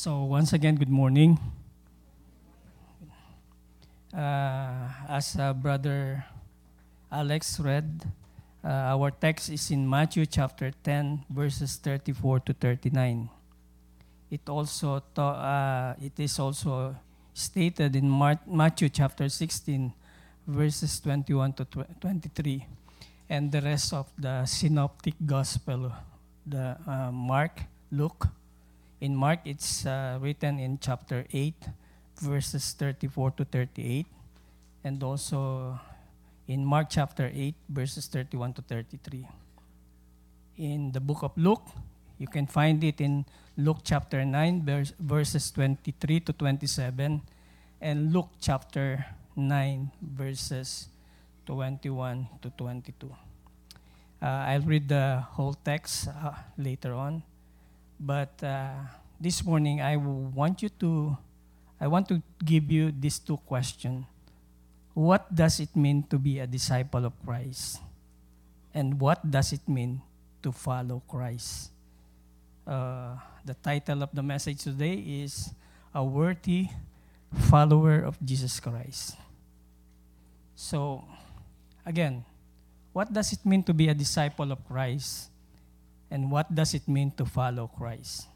So, once again, good morning. Uh, as uh, Brother Alex read, uh, our text is in Matthew chapter 10, verses 34 to 39. It also ta- uh, it is also stated in Mar- Matthew chapter 16, verses 21 to tw- 23, and the rest of the synoptic gospel, the uh, Mark, Luke. In Mark, it's uh, written in chapter 8, verses 34 to 38, and also in Mark chapter 8, verses 31 to 33. In the book of Luke, you can find it in Luke chapter 9, vers- verses 23 to 27, and Luke chapter 9, verses 21 to 22. Uh, I'll read the whole text uh, later on, but uh, this morning I want you to, I want to give you these two questions. What does it mean to be a disciple of Christ? And what does it mean to follow Christ? Uh, the title of the message today is A Worthy Follower of Jesus Christ. So, again, what does it mean to be a disciple of Christ? And what does it mean to follow Christ?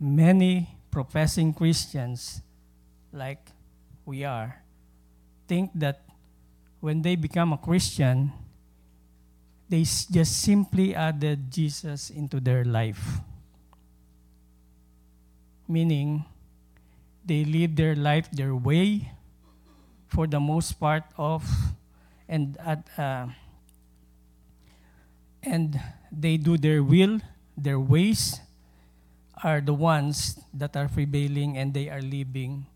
Many professing Christians, like we are, think that when they become a Christian, they just simply added Jesus into their life. Meaning, they live their life their way for the most part of, and at, uh, and they do their will, their ways are the ones that are prevailing and they are living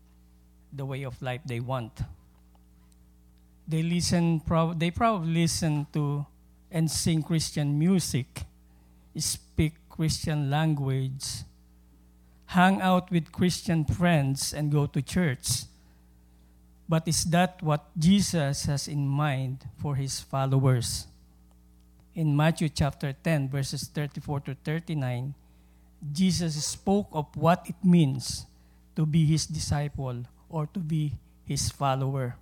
the way of life they want. They listen, prob- they probably listen to and sing Christian music, speak Christian language, hang out with Christian friends, and go to church. But is that what Jesus has in mind for his followers? In Matthew chapter 10, verses 34 to 39, Jesus spoke of what it means to be his disciple or to be his follower.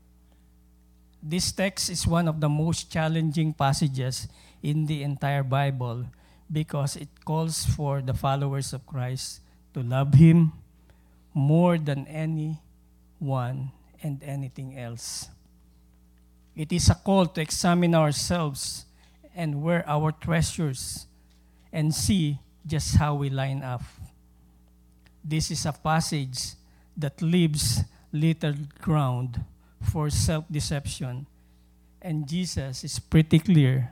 This text is one of the most challenging passages in the entire Bible because it calls for the followers of Christ to love him more than anyone and anything else. It is a call to examine ourselves and where our treasures and see just how we line up. This is a passage that leaves little ground for self deception, and Jesus is pretty clear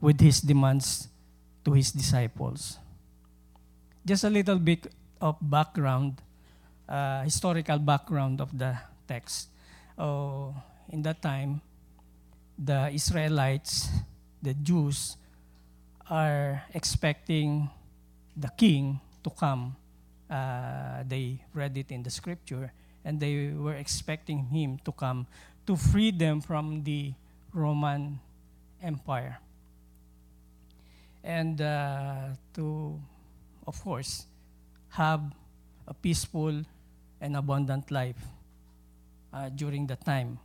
with his demands to his disciples. Just a little bit of background, uh, historical background of the text. Oh, in that time, the Israelites, the Jews, are expecting the king to come. Uh, they read it in the scripture, and they were expecting him to come to free them from the Roman Empire. And uh, to, of course, have a peaceful and abundant life uh, during the time.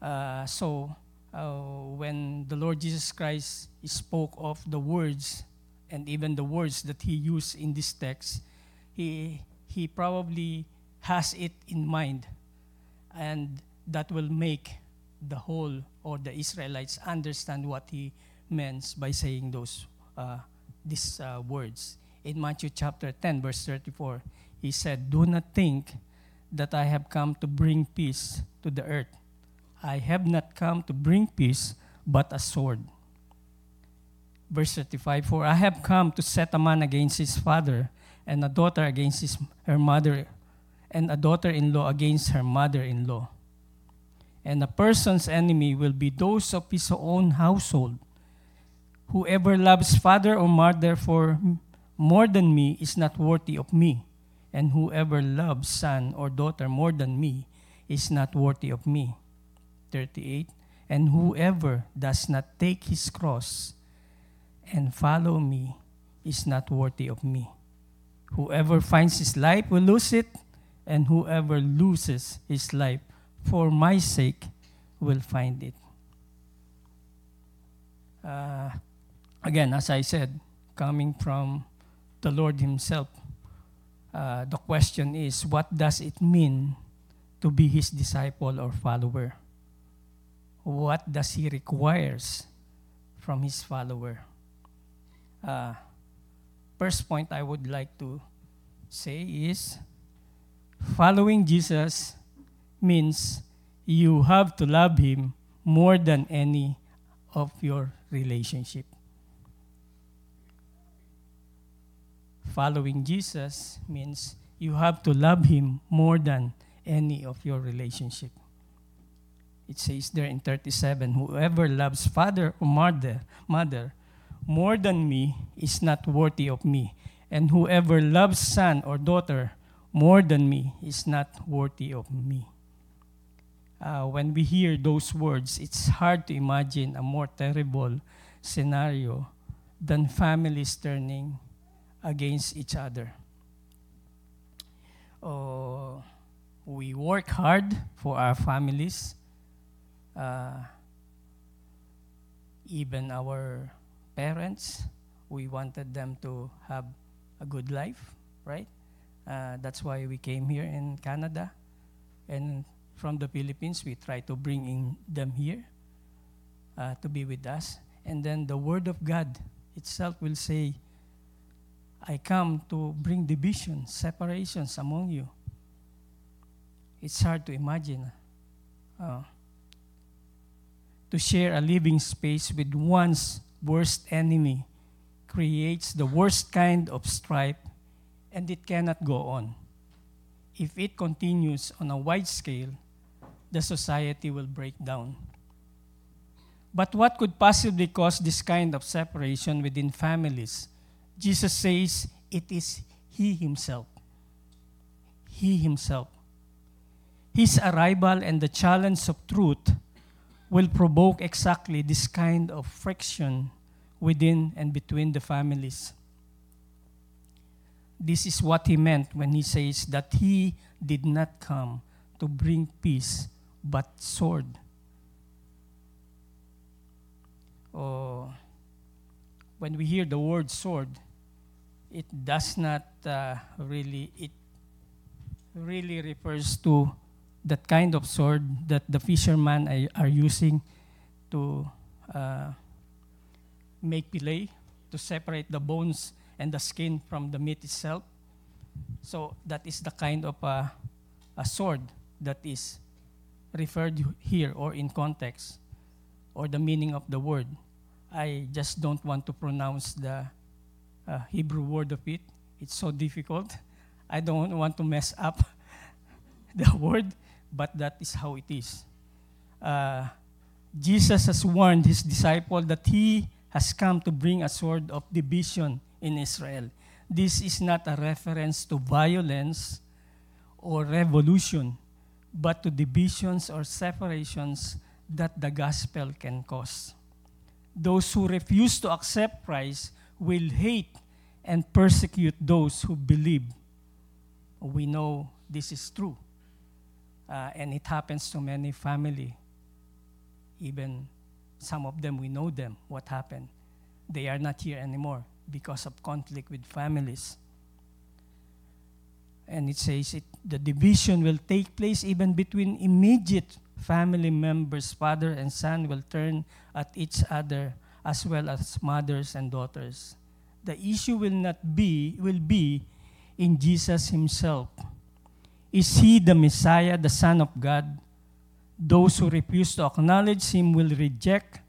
Uh, so, uh, when the Lord Jesus Christ spoke of the words and even the words that he used in this text, he, he probably has it in mind. And that will make the whole or the Israelites understand what he meant by saying those uh, these uh, words. In Matthew chapter 10, verse 34, he said, Do not think that I have come to bring peace to the earth. I have not come to bring peace, but a sword. Verse 35 For I have come to set a man against his father, and a daughter against his, her mother, and a daughter in law against her mother in law. And a person's enemy will be those of his own household. Whoever loves father or mother for more than me is not worthy of me, and whoever loves son or daughter more than me is not worthy of me. 38 And whoever does not take his cross and follow me is not worthy of me. Whoever finds his life will lose it, and whoever loses his life for my sake will find it. Uh, again, as I said, coming from the Lord Himself, uh, the question is what does it mean to be His disciple or follower? What does He requires from His follower? Uh, first point I would like to say is following Jesus means you have to love Him more than any of your relationship. Following Jesus means you have to love Him more than any of your relationship. It says there in 37, whoever loves father or mother, mother more than me is not worthy of me, and whoever loves son or daughter more than me is not worthy of me. Uh, when we hear those words, it's hard to imagine a more terrible scenario than families turning against each other. Uh, we work hard for our families, uh, even our parents. We wanted them to have a good life, right? Uh, that's why we came here in Canada. And from the Philippines. We try to bring in them here uh, to be with us. And then the Word of God itself will say, I come to bring division, separations among you. It's hard to imagine. Uh, to share a living space with one's worst enemy creates the worst kind of strife, and it cannot go on. If it continues on a wide scale, the society will break down. But what could possibly cause this kind of separation within families? Jesus says it is He Himself. He Himself. His arrival and the challenge of truth will provoke exactly this kind of friction within and between the families. This is what he meant when he says that he did not come to bring peace but sword. Oh, when we hear the word sword, it does not uh, really, it really refers to that kind of sword that the fishermen are, using to uh, make fillet, to separate the bones and the skin from the meat itself. So that is the kind of uh, a sword that is referred here or in context or the meaning of the word. I just don't want to pronounce the uh, Hebrew word of it. It's so difficult. I don't want to mess up the word, but that is how it is. Uh, Jesus has warned his disciple that he has come to bring a sword of division in Israel. This is not a reference to violence or revolution, but to divisions or separations that the gospel can cause. Those who refuse to accept Christ will hate and persecute those who believe. We know this is true. Uh, and it happens to many family. Even some of them, we know them, what happened. They are not here anymore because of conflict with families. And it says it, the division will take place even between immediate family members. Father and son will turn at each other as well as mothers and daughters. The issue will not be, will be in Jesus himself. Is he the Messiah, the Son of God? Those who refuse to acknowledge him will reject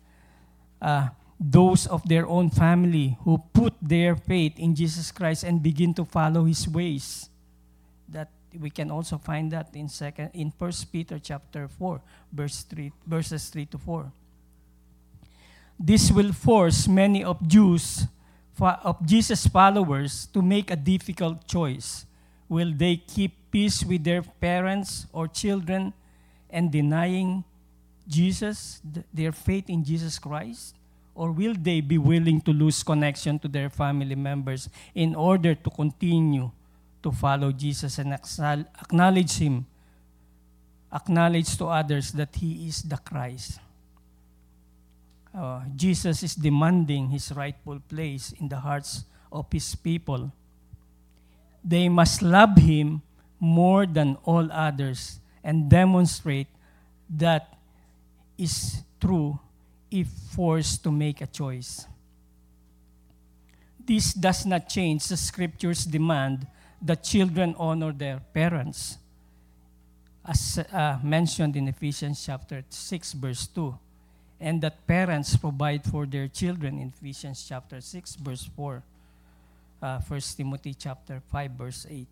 uh, those of their own family who put their faith in Jesus Christ and begin to follow his ways. That we can also find that in second in First Peter chapter 4 verse 3 verses 3 to 4 this will force many of Jews of Jesus followers to make a difficult choice. Will they keep peace with their parents or children and denying Jesus their faith in Jesus Christ Or will they be willing to lose connection to their family members in order to continue to follow Jesus and acknowledge Him, acknowledge to others that He is the Christ? Uh, Jesus is demanding His rightful place in the hearts of His people. They must love Him more than all others and demonstrate that is true if forced to make a choice. This does not change the scripture's demand that children honor their parents, as uh, mentioned in Ephesians chapter 6, verse 2, and that parents provide for their children in Ephesians chapter 6, verse 4, uh, 1 Timothy chapter 5, verse 8.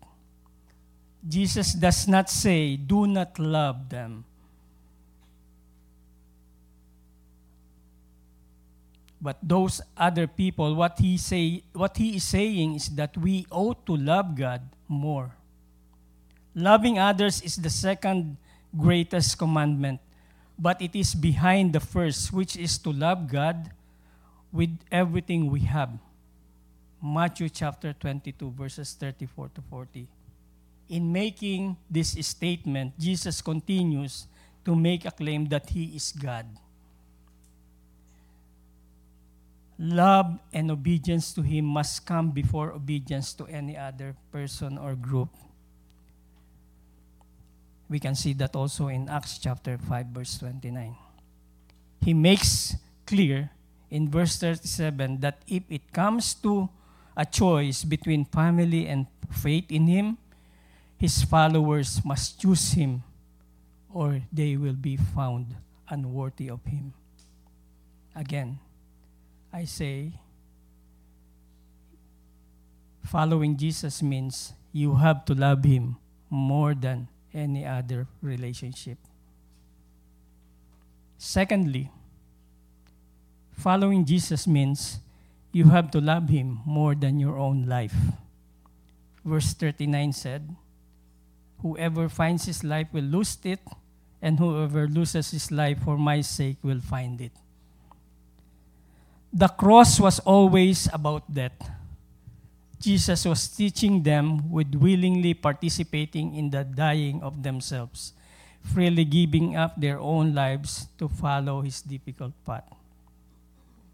Jesus does not say, do not love them. But those other people, what he say, what he is saying is that we ought to love God more. Loving others is the second greatest commandment, but it is behind the first, which is to love God with everything we have. Matthew chapter 22, verses 34 to 40. In making this statement, Jesus continues to make a claim that he is God. Love and obedience to him must come before obedience to any other person or group. We can see that also in Acts chapter 5, verse 29. He makes clear in verse 37 that if it comes to a choice between family and faith in him, his followers must choose him or they will be found unworthy of him. Again, I say, following Jesus means you have to love him more than any other relationship. Secondly, following Jesus means you have to love him more than your own life. Verse 39 said, Whoever finds his life will lose it, and whoever loses his life for my sake will find it. The cross was always about death. Jesus was teaching them with willingly participating in the dying of themselves, freely giving up their own lives to follow his difficult path.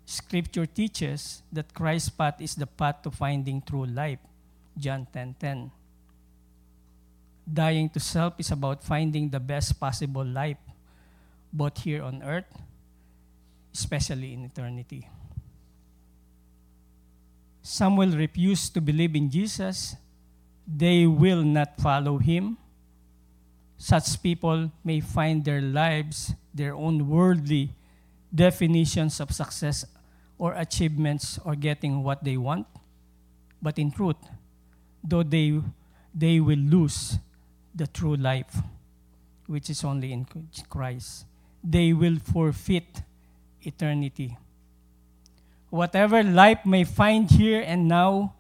Scripture teaches that Christ's path is the path to finding true life. John 10:10. 10, 10. Dying to self is about finding the best possible life, both here on earth, especially in eternity. Some will refuse to believe in Jesus. They will not follow him. Such people may find their lives their own worldly definitions of success or achievements or getting what they want. But in truth, though they, they will lose the true life, which is only in Christ, they will forfeit eternity. Whatever life may find here and now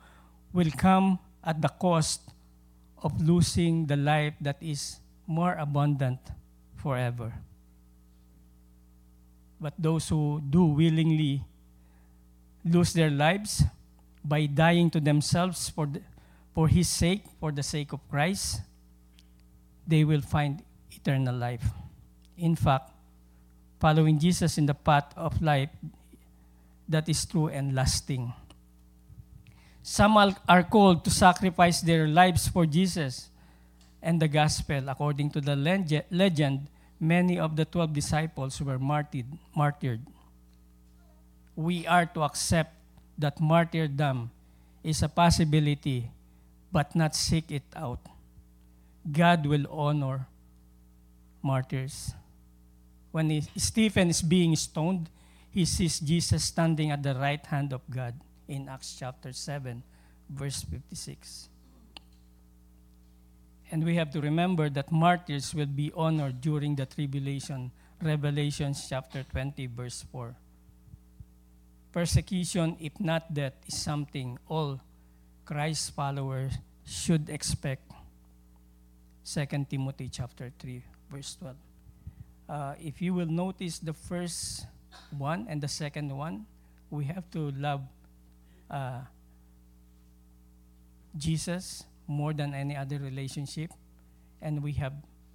will come at the cost of losing the life that is more abundant forever. But those who do willingly lose their lives by dying to themselves for, the, for His sake, for the sake of Christ, they will find eternal life. In fact, following Jesus in the path of life that is true and lasting. Some are called to sacrifice their lives for Jesus and the gospel. According to the legend, many of the 12 disciples were martyred. We are to accept that martyrdom is a possibility, but not seek it out. God will honor martyrs. When he, Stephen is being stoned, he sees Jesus standing at the right hand of God in Acts chapter 7, verse 56. And we have to remember that martyrs will be honored during the tribulation, Revelation chapter 20, verse 4. Persecution, if not death, is something all Christ followers should expect 2 Timothy chapter 3, verse 12. Uh, if you will notice the first one and the second one, we have to love uh, Jesus more than any other relationship, and we have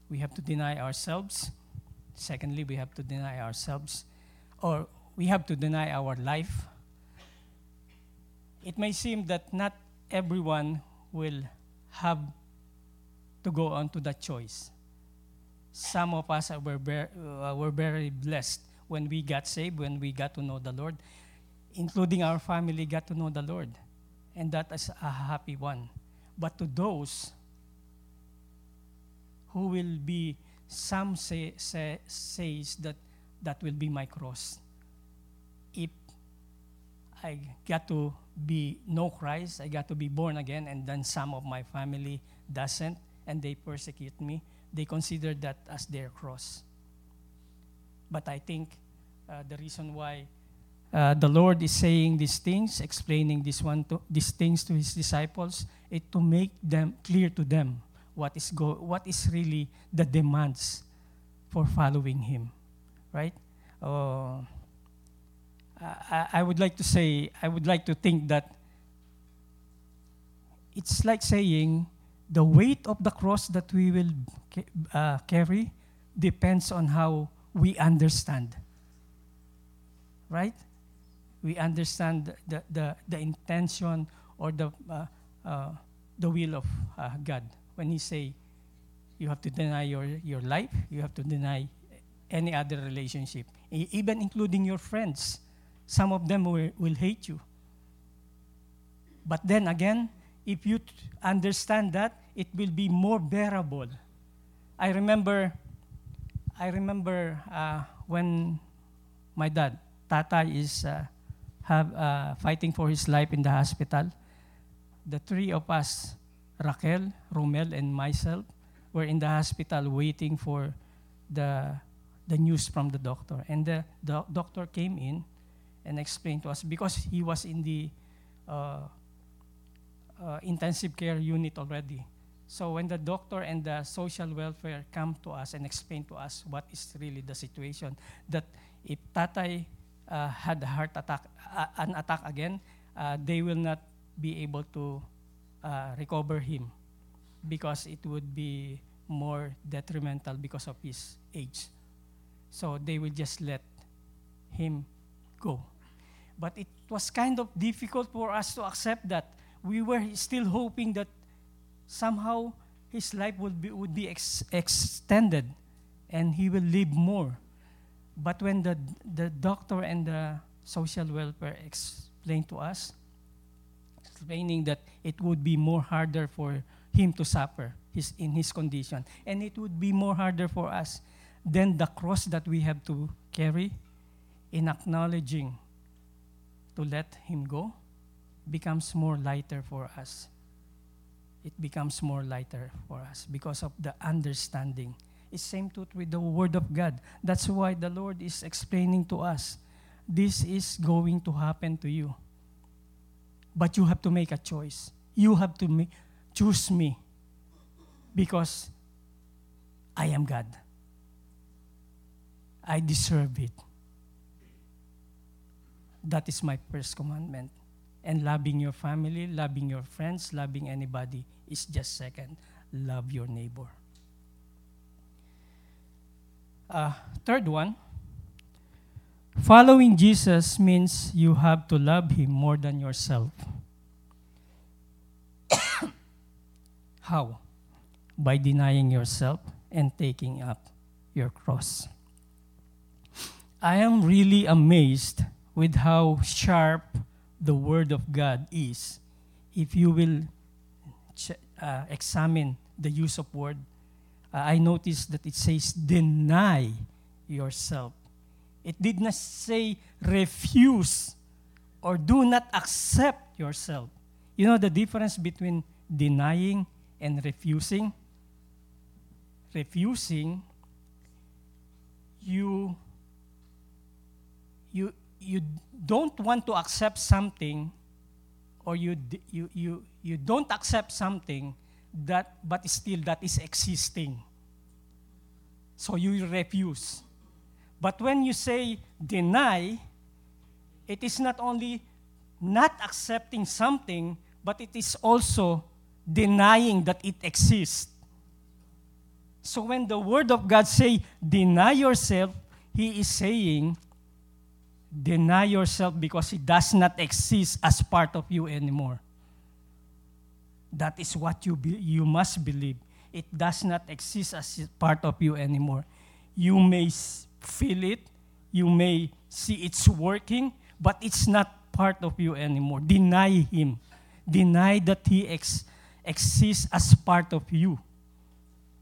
we have to deny ourselves. Secondly, we have to deny ourselves, or we have to deny our life. It may seem that not everyone will have to go on to that choice. Some of us were, ver- uh, were very blessed when we got saved, when we got to know the Lord, including our family got to know the Lord. And that is a happy one. But to those who will be, some say, say says that that will be my cross. If I got to be know Christ, I got to be born again, and then some of my family doesn't, and they persecute me, they consider that as their cross. But I think uh, the reason why uh, the Lord is saying these things, explaining this one to, these things to His disciples, is to make them clear to them what is go, what is really the demands for following Him, right? Uh, I, I would like to say, I would like to think that it's like saying the weight of the cross that we will uh, carry depends on how we understand. Right? We understand the, the, the intention or the, uh, uh, the will of uh, God. When He say, you have to deny your, your life, you have to deny any other relationship, even including your friends. Some of them will, will hate you. But then again, if you t- understand that, it will be more bearable. I remember, I remember uh, when my dad, Tata, is uh, have, uh, fighting for his life in the hospital. The three of us, Raquel, Romel, and myself, were in the hospital waiting for the, the news from the doctor. And the, the doctor came in and explained to us because he was in the uh, intensive care unit already. So when the doctor and the social welfare come to us and explain to us what is really the situation, that if Tatay uh, had a heart attack, uh, an attack again, uh, they will not be able to uh, recover him because it would be more detrimental because of his age. So they will just let him go. But it was kind of difficult for us to accept that. We were still hoping that somehow his life would be, would be ex- extended and he will live more. But when the, the doctor and the social welfare explained to us, explaining that it would be more harder for him to suffer his, in his condition, and it would be more harder for us than the cross that we have to carry in acknowledging to let him go becomes more lighter for us. It becomes more lighter for us because of the understanding. It's same truth with the Word of God. That's why the Lord is explaining to us, this is going to happen to you. But you have to make a choice. You have to ma- choose me because I am God. I deserve it. That is my first commandment. And loving your family, loving your friends, loving anybody is just second. Love your neighbor. Uh, third one, following Jesus means you have to love him more than yourself. How? By denying yourself and taking up your cross. I am really amazed with how sharp the Word of God is. If you will ch- uh, examine the use of word, uh, I noticed that it says deny yourself. It did not say refuse or do not accept yourself. You know the difference between denying and refusing? Refusing, you you you don't want to accept something or you you you you don't accept something that but still that is existing so you refuse but when you say deny it is not only not accepting something, but it is also denying that it exists. So when the word of God say, deny yourself, he is saying, deny yourself because it does not exist as part of you anymore. That is what you, be, you must believe. It does not exist as part of you anymore. You may feel it, you may see it's working, but it's not part of you anymore. Deny Him. Deny that He ex- exists as part of you.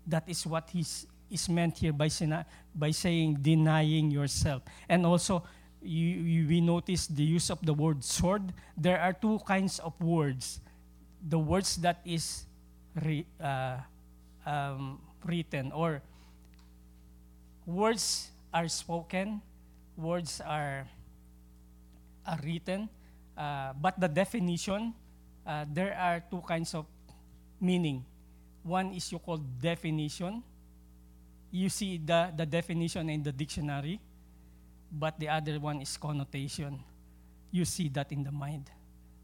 That is what He's, is meant here by, by saying denying yourself. And also, you, you, we notice the use of the word sword. There are two kinds of words. The words that is re, uh, um, written or words are spoken, words are, are written, uh, but the definition, uh, there are two kinds of meaning. One is you call definition. You see the, the definition in the dictionary, but the other one is connotation. You see that in the mind.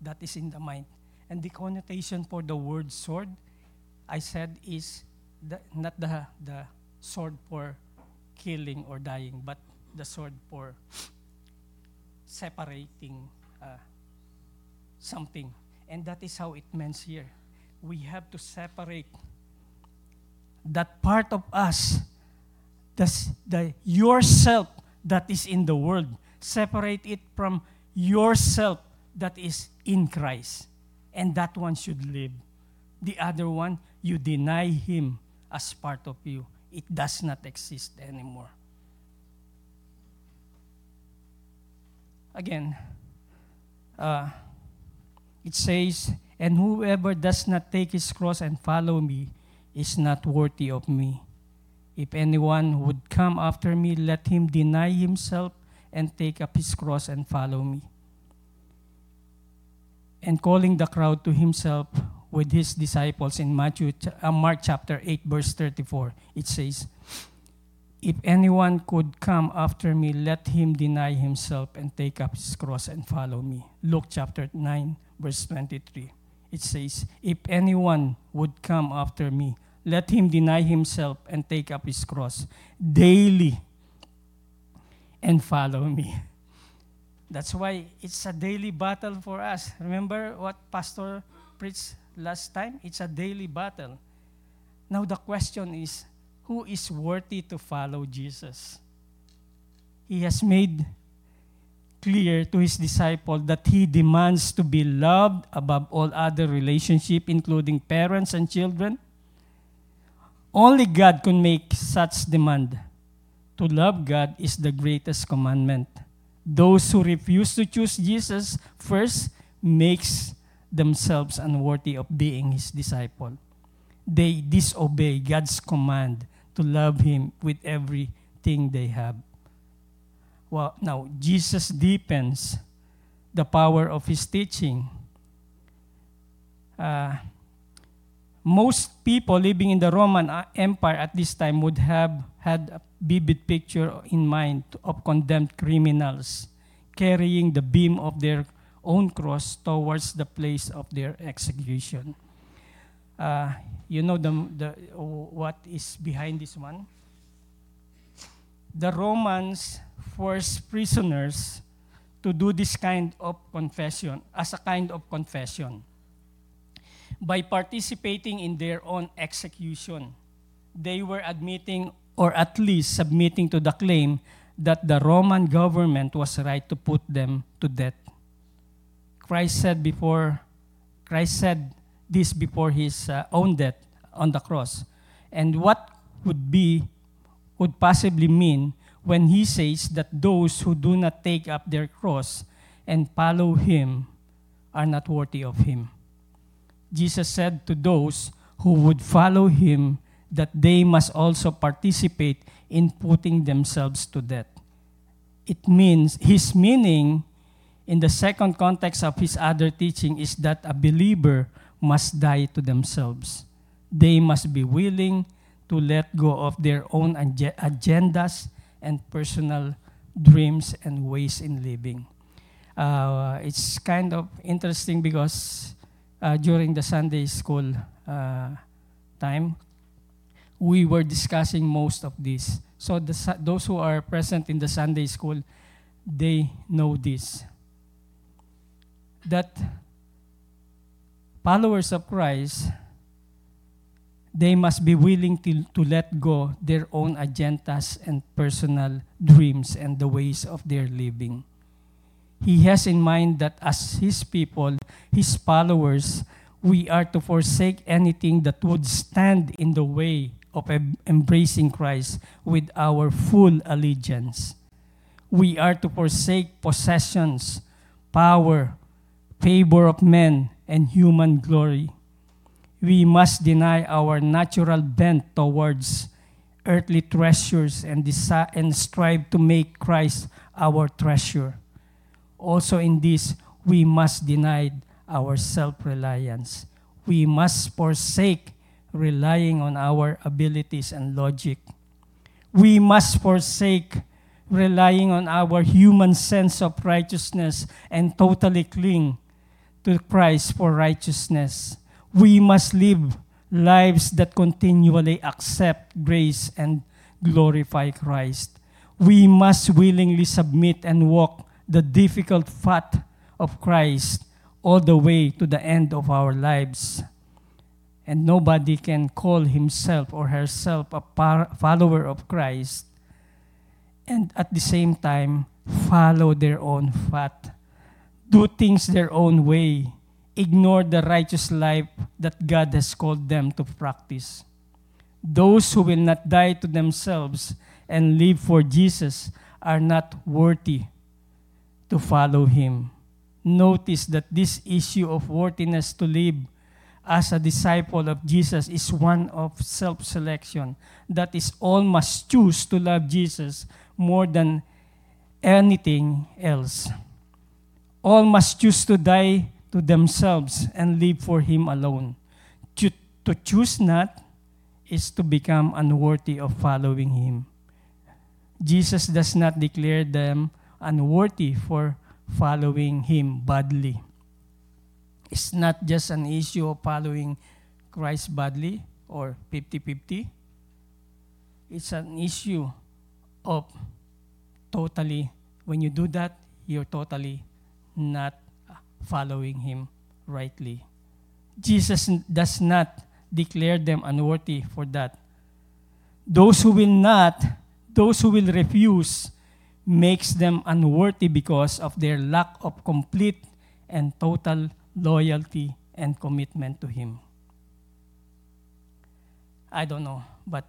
That is in the mind. And the connotation for the word sword, I said, is the, not the, the sword for killing or dying, but the sword for separating uh, something. And that is how it means here. We have to separate that part of us, the, the yourself that is in the world. Separate it from yourself that is in Christ. And that one should live. The other one, you deny him as part of you. It does not exist anymore. Again, uh, it says, And whoever does not take his cross and follow me is not worthy of me. If anyone would come after me, let him deny himself and take up his cross and follow me. And calling the crowd to himself with his disciples in Matthew, uh, Mark chapter 8, verse 34, it says, If anyone could come after me, let him deny himself and take up his cross and follow me. Luke chapter 9, verse 23. It says, If anyone would come after me, let him deny himself and take up his cross daily and follow me. That's why it's a daily battle for us. Remember what Pastor preached last time? It's a daily battle. Now the question is, who is worthy to follow Jesus? He has made clear to his disciple that he demands to be loved above all other relationship including parents and children only God can make such demand. To love God is the greatest commandment. Those who refuse to choose Jesus first makes themselves unworthy of being his disciple. They disobey God's command to love him with everything they have. Well, now Jesus deepens the power of his teaching. Uh, most people living in the Roman uh, Empire at this time would have had a vivid picture in mind of condemned criminals carrying the beam of their own cross towards the place of their execution. Uh, you know the, the, what is behind this one? The Romans forced prisoners to do this kind of confession as a kind of confession by participating in their own execution. They were admitting, or at least submitting to the claim, that the Roman government was right to put them to death. Christ said before, Christ said this before his uh, own death on the cross. And what would be, would possibly mean when he says that those who do not take up their cross and follow him are not worthy of him. Jesus said to those who would follow him that they must also participate in putting themselves to death. It means, his meaning in the second context of his other teaching is that a believer must die to themselves. They must be willing to let go of their own agendas and personal dreams and ways in living. Uh, it's kind of interesting because uh, during the Sunday school uh, time, we were discussing most of this. So the, those who are present in the Sunday school, they know this. That followers of Christ, they must be willing to, to let go their own agendas and personal dreams and the ways of their living. He has in mind that as his people, his followers, we are to forsake anything that would stand in the way of embracing Christ with our full allegiance. We are to forsake possessions, power, favor of men, and human glory. We must deny our natural bent towards earthly treasures and, desi- and strive to make Christ our treasure. Also, in this, we must deny our self reliance. We must forsake relying on our abilities and logic. We must forsake relying on our human sense of righteousness and totally cling to Christ for righteousness. We must live lives that continually accept grace and glorify Christ. We must willingly submit and walk the difficult path of Christ all the way to the end of our lives. And nobody can call himself or herself a par- follower of Christ and at the same time follow their own path, do things their own way, ignore the righteous life that God has called them to practice. Those who will not die to themselves and live for Jesus are not worthy to follow him. Notice that this issue of worthiness to live as a disciple of Jesus is one of self selection. That is, all must choose to love Jesus more than anything else. All must choose to die to themselves and live for Him alone. To, choose not is to become unworthy of following Him. Jesus does not declare them unworthy for following Him badly. It's not just an issue of following Christ badly or 50 50. It's an issue of totally, when you do that, you're totally not following Him rightly. Jesus does not declare them unworthy for that. Those who will not, those who will refuse, makes them unworthy because of their lack of complete and total loyalty and commitment to Him. I don't know, but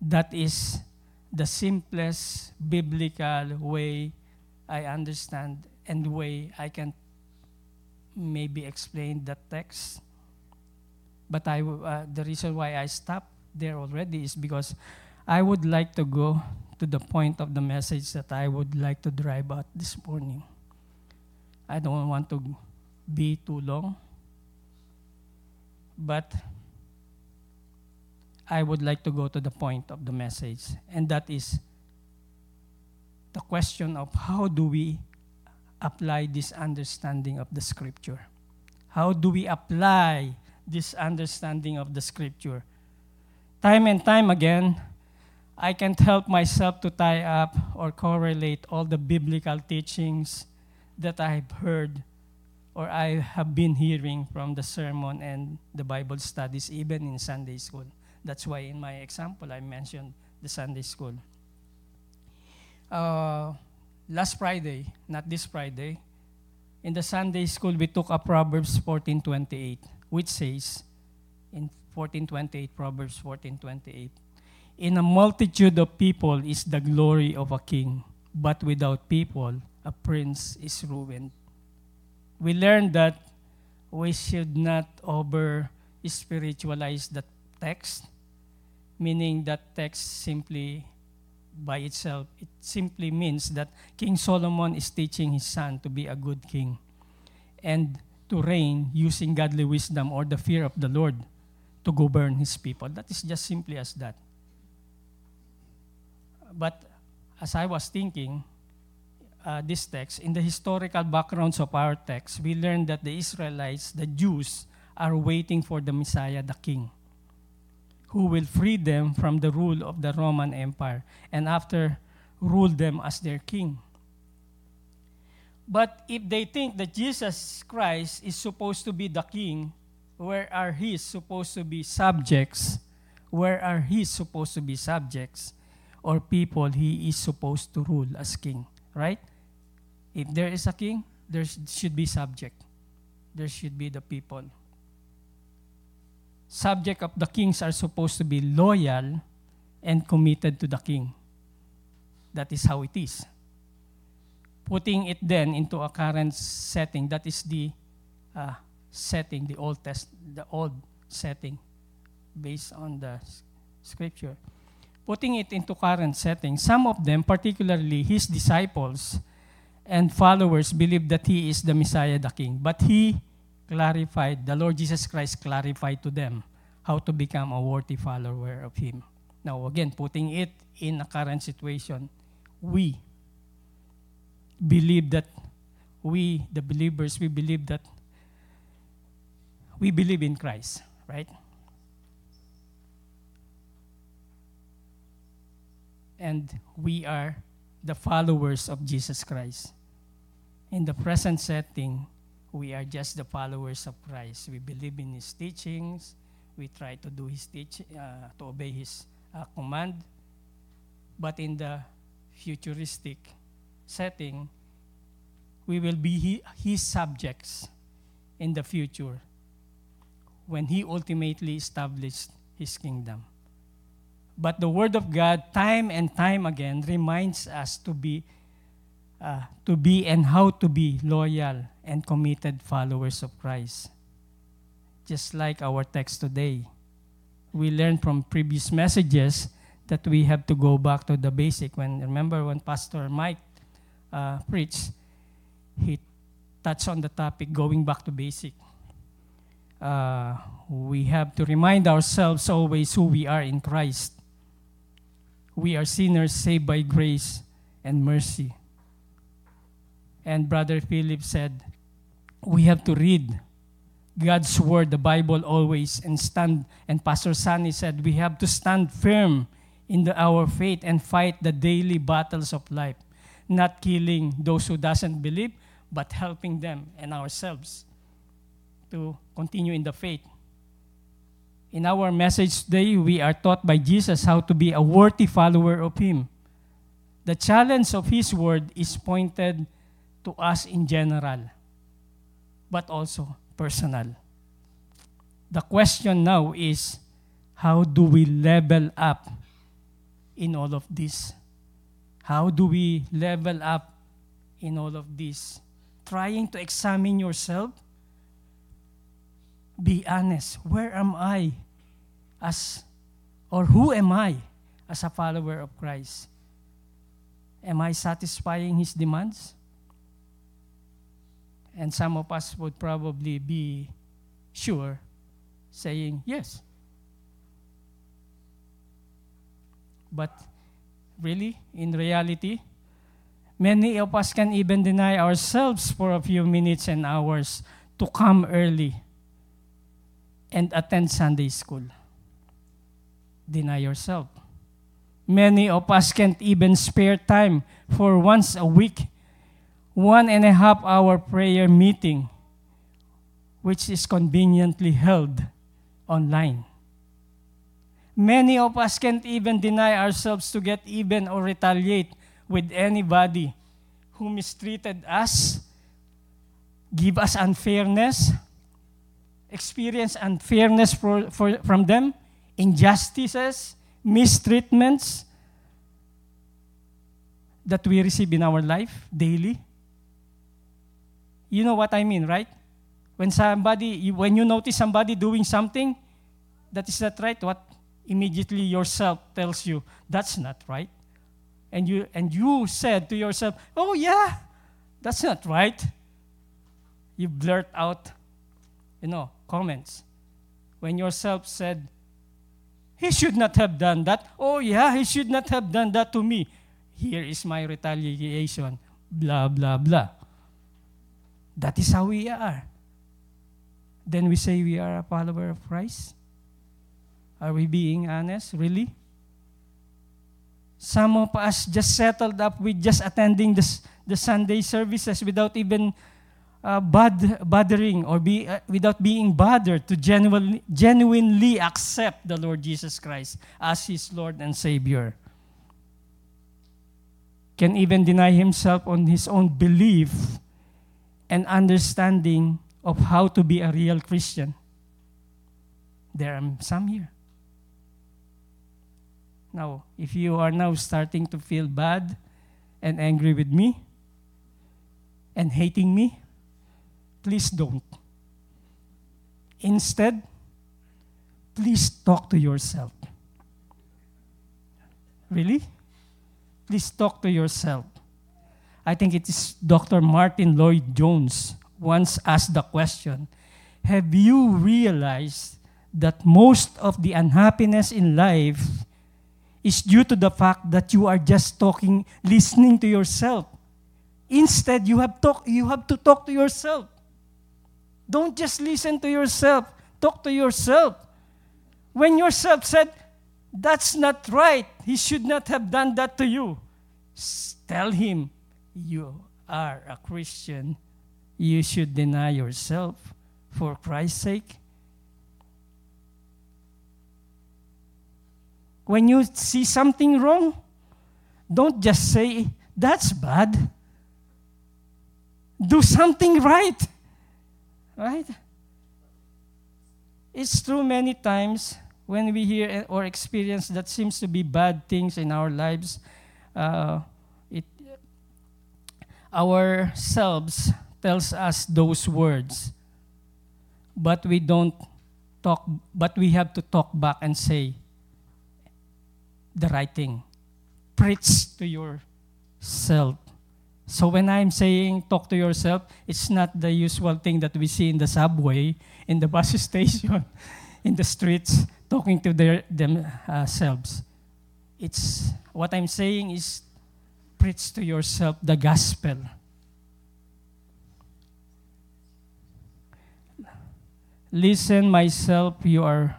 that is the simplest biblical way I understand and way I can maybe explain that text. But I, uh, the reason why I stopped there already is because I would like to go to the point of the message that I would like to drive out this morning. I don't want to be too long, but I would like to go to the point of the message, and that is the question of how do we apply this understanding of the scripture? How do we apply this understanding of the scripture? Time and time again, I can't help myself to tie up or correlate all the biblical teachings that I've heard or I have been hearing from the sermon and the Bible studies, even in Sunday school. That's why in my example, I mentioned the Sunday school. Uh, last Friday, not this Friday, in the Sunday school, we took up Proverbs 14.28, which says, in 14.28, Proverbs 14.28, in a multitude of people is the glory of a king, but without people, a prince is ruined. We learned that we should not over spiritualize the text, meaning that text simply by itself, it simply means that King Solomon is teaching his son to be a good king and to reign using godly wisdom or the fear of the Lord to govern his people. That is just simply as that. But as I was thinking, uh, this text, in the historical backgrounds of our text, we learn that the Israelites, the Jews, are waiting for the Messiah, the King, who will free them from the rule of the Roman Empire and after rule them as their king. But if they think that Jesus Christ is supposed to be the king, where are his supposed to be subjects? Where are his supposed to be subjects? Or people he is supposed to rule as king, right? If there is a king, there should be subject. There should be the people. Subject of the kings are supposed to be loyal and committed to the king. That is how it is. Putting it then into a current setting, that is the uh, setting, the Old Test, the old setting, based on the scripture. Putting it into current setting, some of them, particularly his disciples and followers, believe that he is the Messiah, the King. But he clarified, the Lord Jesus Christ clarified to them how to become a worthy follower of him. Now, again, putting it in a current situation, we believe that we, the believers, we believe that we believe in Christ, right? And we are the followers of Jesus Christ. In the present setting, we are just the followers of Christ. We believe in His teachings. We try to do His teach, uh, to obey His uh, command. But in the futuristic setting, we will be His subjects in the future when he ultimately established his kingdom. But the Word of God, time and time again, reminds us to be, uh, to be and how to be loyal and committed followers of Christ. Just like our text today, we learned from previous messages that we have to go back to the basic. When remember when Pastor Mike uh, preached, he touched on the topic going back to basic uh, we have to remind ourselves always who we are in Christ. We are sinners saved by grace and mercy. And Brother Philip said, we have to read God's word, the Bible always, and stand. And Pastor Sani said, we have to stand firm in the, our faith and fight the daily battles of life, not killing those who doesn't believe, but helping them and ourselves to continue in the faith. In our message today, we are taught by Jesus how to be a worthy follower of Him. The challenge of His word is pointed to us in general, but also personal. The question now is how do we level up in all of this? How do we level up in all of this? Trying to examine yourself be honest. Where am I as, or who am I as a follower of Christ? Am I satisfying his demands? And some of us would probably be sure saying yes. But really, in reality, many of us can even deny ourselves for a few minutes and hours to come early and attend Sunday school. Deny yourself. Many of us can't even spare time for once a week, one and a half hour prayer meeting, which is conveniently held online. Many of us can't even deny ourselves to get even or retaliate with anybody who mistreated us, give us unfairness, experience unfairness for, for, from them, injustices, mistreatments that we receive in our life daily. You know what I mean, right? When somebody, when you notice somebody doing something that is not right, what immediately yourself tells you that's not right, and you and you said to yourself, "Oh yeah, that's not right." You blurt out, you know, comments. When yourself said, He should not have done that. Oh, yeah, he should not have done that to me. Here is my retaliation. blah, blah, blah. That is how we are. Then we say we are a follower of Christ? Are we being honest? Really? Some of us just settled up with just attending the, the Sunday services without even uh, bothering or be, uh, without being bothered to genuinely, genuinely accept the Lord Jesus Christ as his Lord and Savior. Can even deny himself on his own belief and understanding of how to be a real Christian. There are some here. Now, if you are now starting to feel bad and angry with me and hating me, please don't. Instead, please talk to yourself. Really? Please talk to yourself. I think it is Dr. Martyn Lloyd-Jones once asked the question Have you realized that most of the unhappiness in life is due to the fact that you are just talking, listening to yourself? Instead, you have, talk, you have to talk to yourself. Don't just listen to yourself, talk to yourself. When yourself said, That's not right, he should not have done that to you, tell him, You are a Christian. You should deny yourself for Christ's sake. When you see something wrong, don't just say, That's bad. Do something right. Right? It's true many times when we hear or experience that seems to be bad things in our lives, uh, it, ourselves tells us those words. But we don't talk, but we have to talk back and say the right thing. Preach to yourself so when I'm saying talk to yourself, it's not the usual thing that we see in the subway, in the bus station, in the streets, talking to their, themselves. Uh, it's what I'm saying is preach to yourself the gospel. Listen, myself, you are.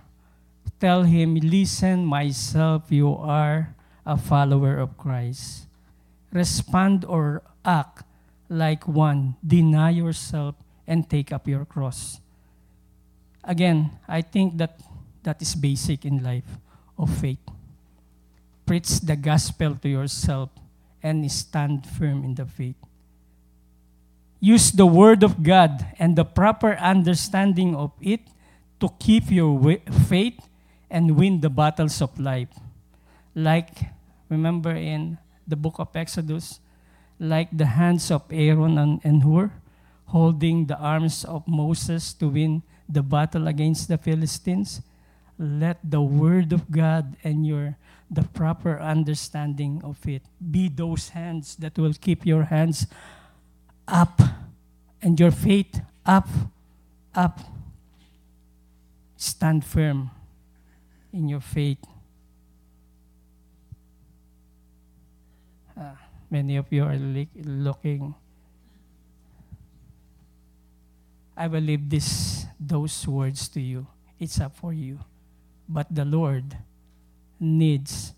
Tell him, listen, myself, you are a follower of Christ. Respond or act like one. Deny yourself and take up your cross. Again, I think that that is basic in life of faith. Preach the gospel to yourself and stand firm in the faith. Use the word of God and the proper understanding of it to keep your faith and win the battles of life. Like, remember in the book of Exodus, like the hands of Aaron and, and Hur, holding the arms of Moses to win the battle against the Philistines. Let the word of God and your the proper understanding of it be those hands that will keep your hands up and your faith up, up. Stand firm in your faith. Uh, Many of you are looking. I will leave this, those words to you. It's up for you. But the Lord needs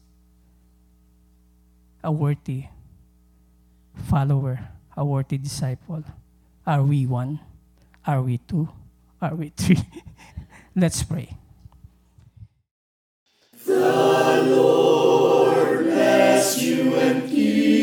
a worthy follower, a worthy disciple. Are we one? Are we two? Are we three? Let's pray. The Lord bless you and keep.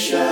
Gracious